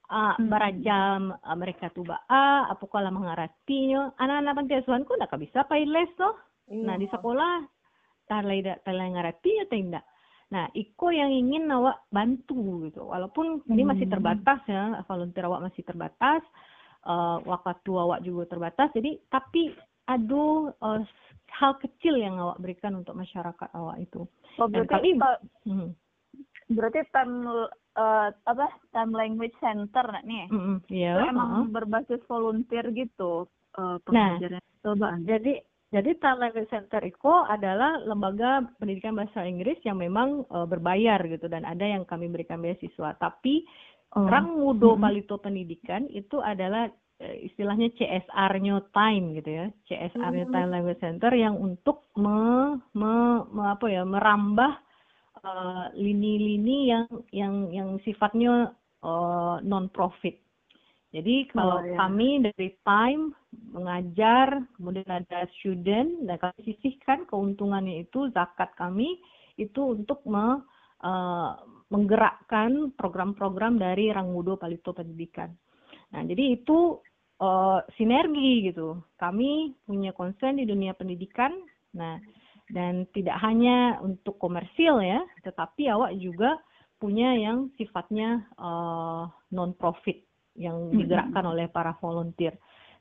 Uh, hmm. barajam uh, mereka tuh baa apa kalau mengaratinya anak-anak panti asuhan kok nggak bisa pakai les toh iya. nah di sekolah talai talai ngarati atau tidak nah iko yang ingin awak bantu gitu walaupun hmm. ini masih hmm. terbatas ya volunteer awak masih terbatas uh, waktu awak juga terbatas jadi tapi aduh uh, hal kecil yang awak berikan untuk masyarakat awak itu Oh, berarti kami, hmm. berarti time uh, apa time language center nih mm -hmm, yeah, itu emang uh -huh. berbasis volunteer gitu uh, pengajaran nah, cobaan. Jadi jadi time language center itu adalah lembaga pendidikan bahasa Inggris yang memang uh, berbayar gitu dan ada yang kami berikan beasiswa. Tapi oh. Rang Mudo mm -hmm. Palito Pendidikan itu adalah istilahnya CSR-nya time gitu ya, CSR-nya hmm. Time Language Center yang untuk me, me, me apa ya merambah eh, lini-lini uh, yang yang yang sifatnya uh, non profit. Jadi kalau oh, ya. kami dari time mengajar, kemudian ada student, dan kami sisihkan keuntungannya itu zakat kami itu untuk me, uh, menggerakkan program-program dari Rangmudo Palito Pendidikan. Nah, jadi itu uh, sinergi gitu. Kami punya concern di dunia pendidikan. Nah, dan tidak hanya untuk komersil ya, tetapi awak juga punya yang sifatnya uh, non profit yang digerakkan oleh para volunteer.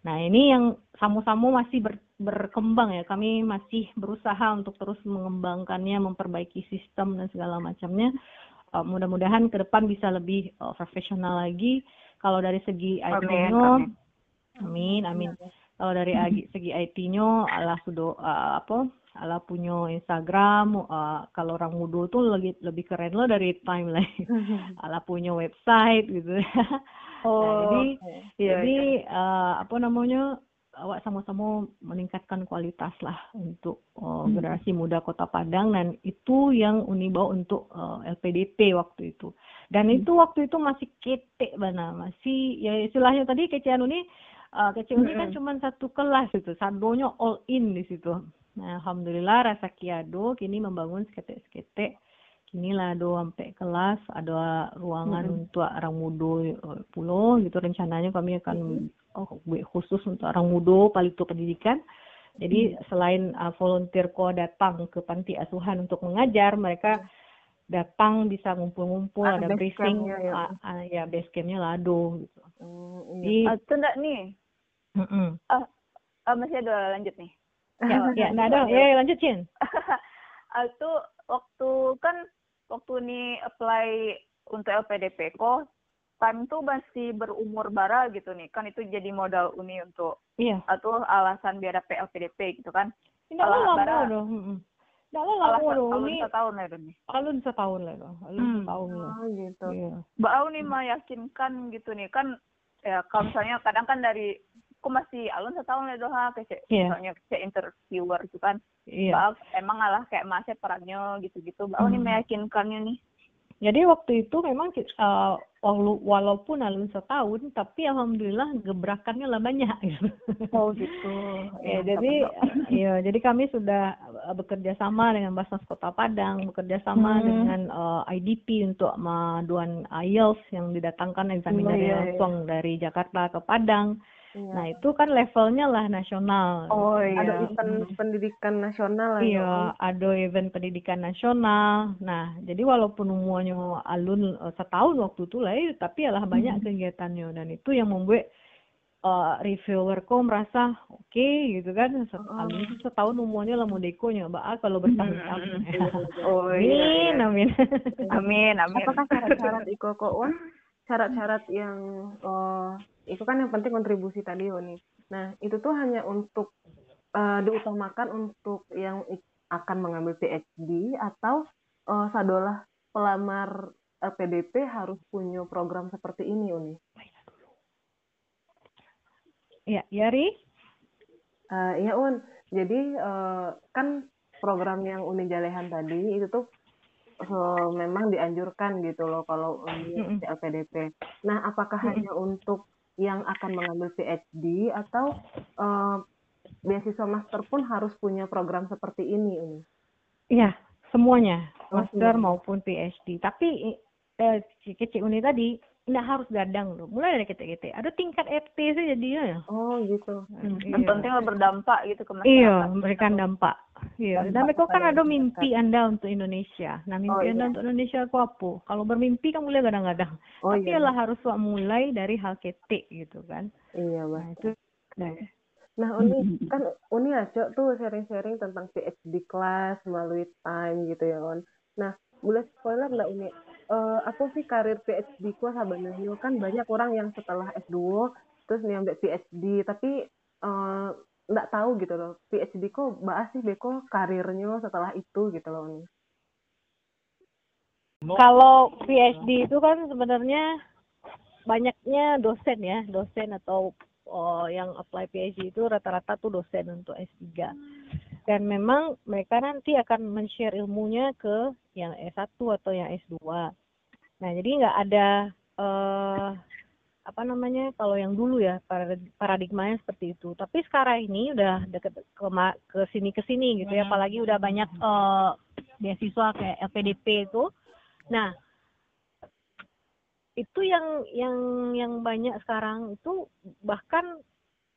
Nah, ini yang samu-samu masih ber, berkembang ya. Kami masih berusaha untuk terus mengembangkannya, memperbaiki sistem dan segala macamnya. Uh, mudah-mudahan ke depan bisa lebih uh, profesional lagi. Kalau dari segi IT-nya, amin, amin. Kalau dari segi IT-nya, Allah sudah uh, apa? Allah punya Instagram. Uh, kalau orang muda tuh lebih lebih keren loh dari timeline. [LAUGHS] Allah punya website gitu. [LAUGHS] Oh, nah, jadi okay. Iya, jadi uh, apa namanya awak sama-sama meningkatkan kualitas lah untuk uh, hmm. generasi muda Kota Padang dan itu yang Uni bawa untuk uh, LPDP waktu itu. Dan hmm. itu waktu itu masih ketek mana masih ya istilahnya tadi kecean Uni uh, kece Uni kan hmm. kan cuma satu kelas itu, sadonya all in di situ. Nah, alhamdulillah rasa kiado kini membangun seketek-seketek inilah do sampai kelas ada ruangan hmm. untuk orang muda eh, pulau gitu rencananya kami akan hmm. oh, khusus untuk orang muda palito pendidikan jadi hmm. selain uh, volunteer ko datang ke panti asuhan untuk mengajar mereka datang bisa ngumpul-ngumpul ada, ada briefing ya, ya. Uh, uh, ya base campnya lado gitu. Hmm, iya. Di, uh, enggak nih. Mm -mm. Uh, uh, masih ada lanjut nih. Ya, [LAUGHS] ya, nah ada, ya, lanjut Cin. [LAUGHS] itu waktu kan waktu ini apply untuk LPDP kok time tuh masih berumur bara gitu nih. Kan itu jadi modal uni untuk iya. atau alasan biar dapat LPDP gitu kan. Tidak lama dong tidak lama dong alun setahun lah nih alun setahun lah alun hmm. setahun lah oh, gitu iya. bau nih meyakinkan gitu nih kan ya kalau misalnya kadang kan dari aku masih alun setahun lah doha kayak yeah. misalnya kayak interviewer gitu kan yeah. emang alah kayak masih perannya gitu-gitu bau hmm. nih meyakinkannya nih jadi waktu itu memang uh, walaupun alun setahun, tapi alhamdulillah gebrakannya lah banyak. [LAUGHS] Oh gitu. ya, jadi [LAUGHS] ya jadi kami sudah eh, bekerja sama dengan Basnas Kota Padang, bekerja sama hmm. dengan uh, eh, IDP untuk maduan IELTS yang didatangkan eksaminer oh, iya, iya. dari Jakarta ke Padang. Iya. Nah itu kan levelnya lah nasional. Oh iya. Ada event hmm. pendidikan nasional lah. Iya, ya. ada event pendidikan nasional. Nah jadi walaupun umurnya alun uh, setahun waktu itu lah, ya, tapi alah banyak hmm. kegiatannya dan itu yang membuat uh, reviewer kok merasa oke okay, gitu kan Set, oh. alun itu setahun umurnya lah mau dekonya mbak kalau bertahun-tahun. [LAUGHS] oh iya. Amin amin. amin amin. Apakah syarat-syarat iko kok syarat-syarat yang uh, itu kan yang penting kontribusi tadi Oni. Nah itu tuh hanya untuk uh, diutamakan untuk yang akan mengambil PhD atau uh, sadolah pelamar LPDP harus punya program seperti ini Uni. Ya, Yari? Uh, ya Un, jadi uh, kan program yang Uni Jalehan tadi itu tuh uh, memang dianjurkan gitu loh kalau Uni LPDP. Nah, apakah hanya untuk yang akan mengambil PhD atau uh, beasiswa master pun harus punya program seperti ini ini? Iya, semuanya, master maupun PhD. Tapi eh, kecil uni tadi nggak harus gadang loh. Mulai dari kita-kita. Ada tingkat FT sih jadinya ya. Oh gitu. Hmm, Yang iya. penting berdampak gitu ke masyarakat. Iya, memberikan dampak. Iya. Dan mereka kan ada mimpi Anda untuk Indonesia. Nah, mimpi oh, Anda iya. untuk Indonesia aku apa? Kalau bermimpi kan mulai gadang-gadang. Oh, Tapi iya. harus mulai dari hal ketik gitu kan. Iya, Nah, itu nah. Nah, Uni kan Uni aja tuh sharing-sharing tentang PhD kelas melalui time gitu ya, On. Nah, boleh spoiler nggak Uni? Uh, apa sih karir PhD ku sebenarnya? Kan banyak orang yang setelah S2 terus nyampe PhD tapi uh, nggak tahu gitu loh. PhD kok bahas sih beko karirnya setelah itu gitu loh. Nih kalau PhD itu kan sebenarnya banyaknya dosen ya dosen atau oh, yang apply PhD itu rata-rata tuh dosen untuk S3 dan memang mereka nanti akan men-share ilmunya ke yang S1 atau yang S2. Nah, jadi nggak ada uh, apa namanya kalau yang dulu ya paradigmanya seperti itu. Tapi sekarang ini udah deket ke ke sini ke sini gitu ya, apalagi udah banyak uh, beasiswa kayak LPDP itu. Nah, itu yang yang yang banyak sekarang itu bahkan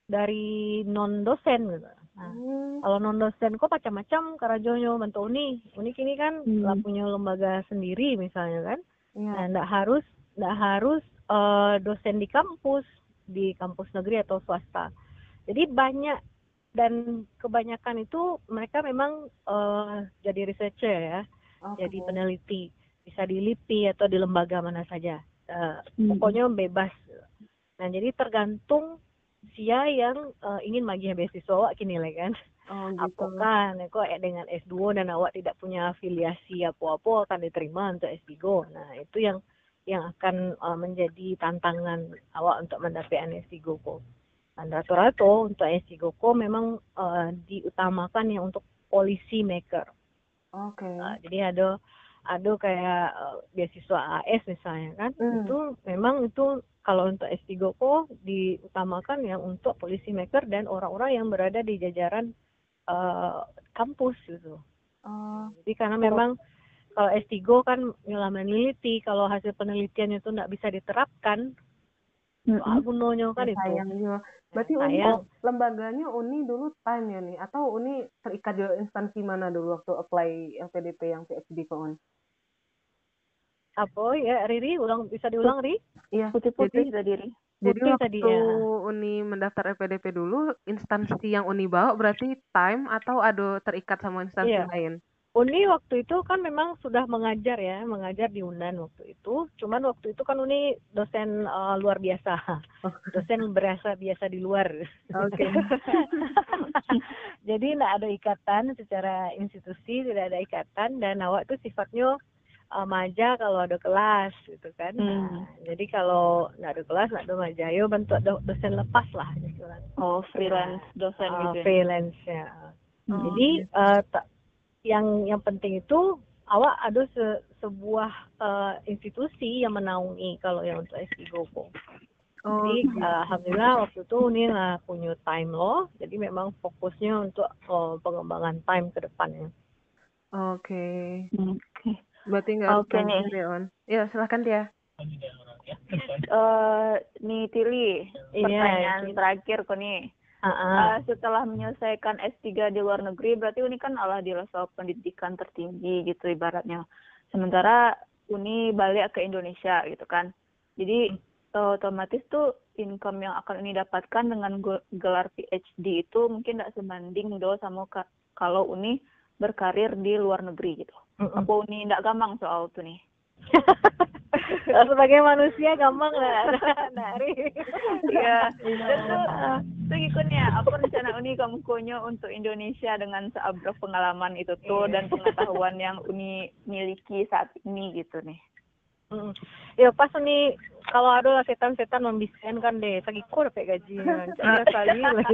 dari non dosen gitu. Nah, hmm. kalau non dosen kok macam-macam karajonyo bentuk uni. Uni kini kan hmm. punya lembaga sendiri misalnya kan. Ya. Nah, enggak harus enggak harus uh, dosen di kampus di kampus negeri atau swasta. jadi banyak dan kebanyakan itu mereka memang uh, jadi researcher ya okay. jadi peneliti bisa di LIPI atau di lembaga mana saja uh, hmm. pokoknya bebas nah jadi tergantung sia yang uh, ingin magih beasiswa awak kini lah kan oh, gitu. apakah kok dengan S2 dan awak tidak punya afiliasi apa-apa akan diterima untuk S3 nah itu yang yang akan uh, menjadi tantangan awak untuk mendapatkan S3 kok dan rata-rata untuk S3 kok memang uh, diutamakan yang untuk policy maker oke okay. uh, jadi ada ada kayak uh, beasiswa AS misalnya kan mm. itu memang itu kalau untuk S3 kok diutamakan yang untuk policy maker dan orang-orang yang berada di jajaran uh, kampus gitu. Uh, Jadi karena memang kalau S3 kan nyelam meneliti, kalau hasil penelitian itu nggak bisa diterapkan, mm -hmm. gunanya kan ya, itu. Sayang juga. Berarti ya, oh, lembaganya Uni dulu time ya nih, atau Uni terikat di instansi mana dulu waktu apply LPDP yang PhD ke Uni? Apa ya Riri ulang bisa diulang Ri iya putih-putih tadi Ri jadi waktu tadi, ya. Uni mendaftar LPDP dulu instansi yang Uni bawa berarti time atau ada terikat sama instansi iya. lain Uni waktu itu kan memang sudah mengajar ya, mengajar di Unan waktu itu. Cuman waktu itu kan Uni dosen uh, luar biasa, oh. dosen berasa biasa di luar. Oke. Okay. [LAUGHS] Jadi tidak ada ikatan secara institusi, tidak ada ikatan dan awak itu sifatnya uh, maja kalau ada kelas gitu kan. Hmm. Nah, jadi kalau nggak ada kelas nggak ada maja, yo bentuk do dosen lepas lah gitu kan. Oh freelance nah, dosen uh, gitu. Freelance ya. Hmm. Jadi uh, yang yang penting itu awak ada se sebuah uh, institusi yang menaungi kalau yang untuk S3 kok. Oh, jadi uh, alhamdulillah waktu itu ini nggak punya time loh, jadi memang fokusnya untuk uh, pengembangan time ke depannya. Oke. Okay. Oke. Okay. Berarti nggak harus okay, nih. Ya, on. Ya, silahkan Tia. Uh, nih Tili, iya, pertanyaan iya. terakhir kok nih. Uh -uh. Uh, setelah menyelesaikan S3 di luar negeri, berarti Uni kan Allah di level pendidikan tertinggi gitu ibaratnya. Sementara Uni balik ke Indonesia gitu kan. Jadi uh, otomatis tuh income yang akan Uni dapatkan dengan gelar PhD itu mungkin tidak sebanding do sama kalau Uni berkarir di luar negeri gitu. Mm -mm. Apa uni ndak gampang soal tuh nih? [LAUGHS] sebagai manusia gampang lah [LAUGHS] dari ya itu [LAUGHS] itu ikutnya apa rencana uni kamu konyo untuk Indonesia dengan seabrah pengalaman itu tuh iya. dan pengetahuan yang uni miliki saat ini gitu nih Hmm. Ya pas nih kalau ada lah setan-setan membiskan kan deh, lagi kok dapat gaji kan, kali lah.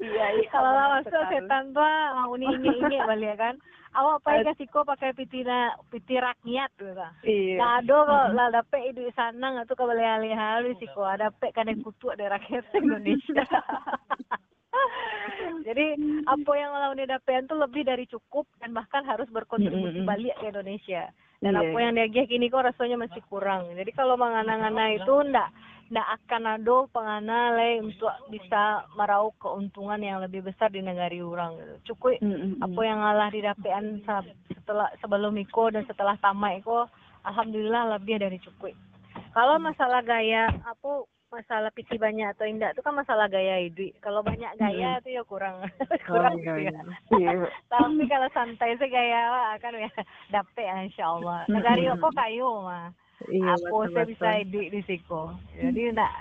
Iya, iya. Kalau lah masuk setan tuh mau ini ini balik kan. Awak sih kok pakai pitira piti rakyat tuh lah. Iya. Nah ada kok lah dapat itu sana nggak tuh alih-alih sih kok ada pek kan yang kutu ada rakyat [LAUGHS] Indonesia. [LAUGHS] Jadi apa yang lawan dapetan tuh lebih dari cukup dan bahkan harus berkontribusi balik ke Indonesia dan yeah. apa yang dia kini kok rasanya masih kurang jadi kalau mengana-ngana itu ndak ndak akan ada pengana le untuk bisa meraup keuntungan yang lebih besar di negara orang gitu. cukup mm -hmm. apa yang ngalah didapetan setelah sebelum Iko dan setelah tamat Iko alhamdulillah lebih dari cukup kalau masalah gaya apa masalah PC banyak atau indah itu kan masalah gaya hidup. Kalau banyak gaya itu ya kurang [LAUGHS] kurang oh, gitu ya. Iya. Tapi kalau santai sih gaya akan ya dapet ya insya Allah. Negara hmm. kok kayu mah. Iya, Apa saya bisa di situ. Jadi enggak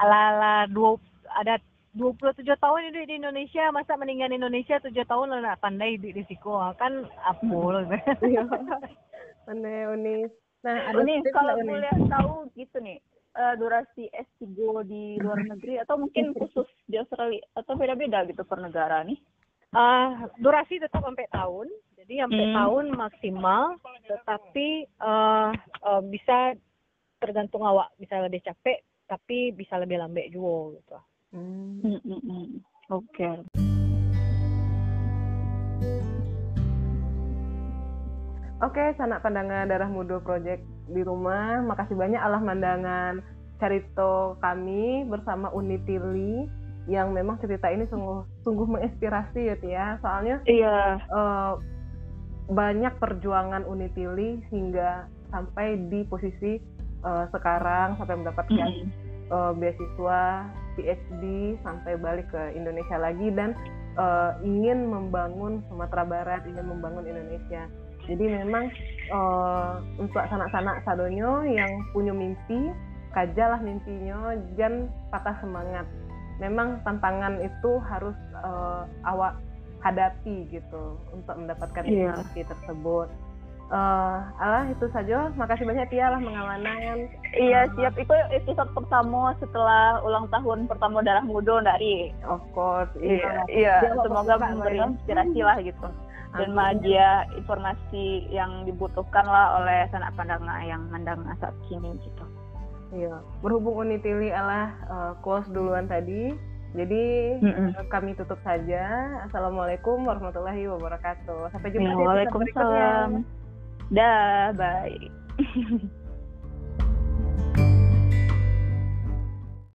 ala ala dua ada dua puluh tujuh tahun hidup di Indonesia masa meninggal Indonesia tujuh tahun lo nak pandai di situ kan apa loh. [LAUGHS] Pandai unik. Nah, ada Unis, kalau boleh tahu gitu nih, uh, durasi S3 di luar negeri atau mungkin [LAUGHS] khusus di Australia atau beda-beda gitu per negara nih? Uh, durasi tetap sampai tahun, jadi sampai hmm. tahun maksimal, tetapi uh, uh, bisa tergantung awak, bisa lebih capek, tapi bisa lebih lambat juga gitu. Hmm. Hmm, hmm, hmm. Oke. Okay. Oke, sanak pandangan darah muda project di rumah. Makasih banyak Allah mandangan cerita kami bersama Unitili yang memang cerita ini sungguh sungguh menginspirasi ya Tia. Soalnya iya uh, banyak perjuangan Unitili hingga sampai di posisi uh, sekarang sampai mendapatkan mm -hmm. uh, beasiswa PhD sampai balik ke Indonesia lagi dan uh, ingin membangun Sumatera Barat, ingin membangun Indonesia. Jadi memang uh, untuk sanak-sanak sadonyo yang punya mimpi, kajalah mimpinya, jangan patah semangat. Memang tantangan itu harus uh, awak hadapi gitu untuk mendapatkan yeah. tersebut. Uh, alah itu saja. Makasih banyak Tia lah mengawanan iya uh, siap. Itu episode pertama setelah ulang tahun pertama darah muda dari of course iya. Iya, iya. semoga memberi inspirasi lah gitu. Dan magia informasi yang dibutuhkan lah oleh sanak pandanga yang mandang saat kini gitu. Iya. Berhubung Unitili alah uh, close duluan tadi jadi Mm-mm. Eh, kami tutup saja. Assalamualaikum warahmatullahi wabarakatuh. Sampai jumpa di Waalaikumsalam. Dah, bye. [LAUGHS]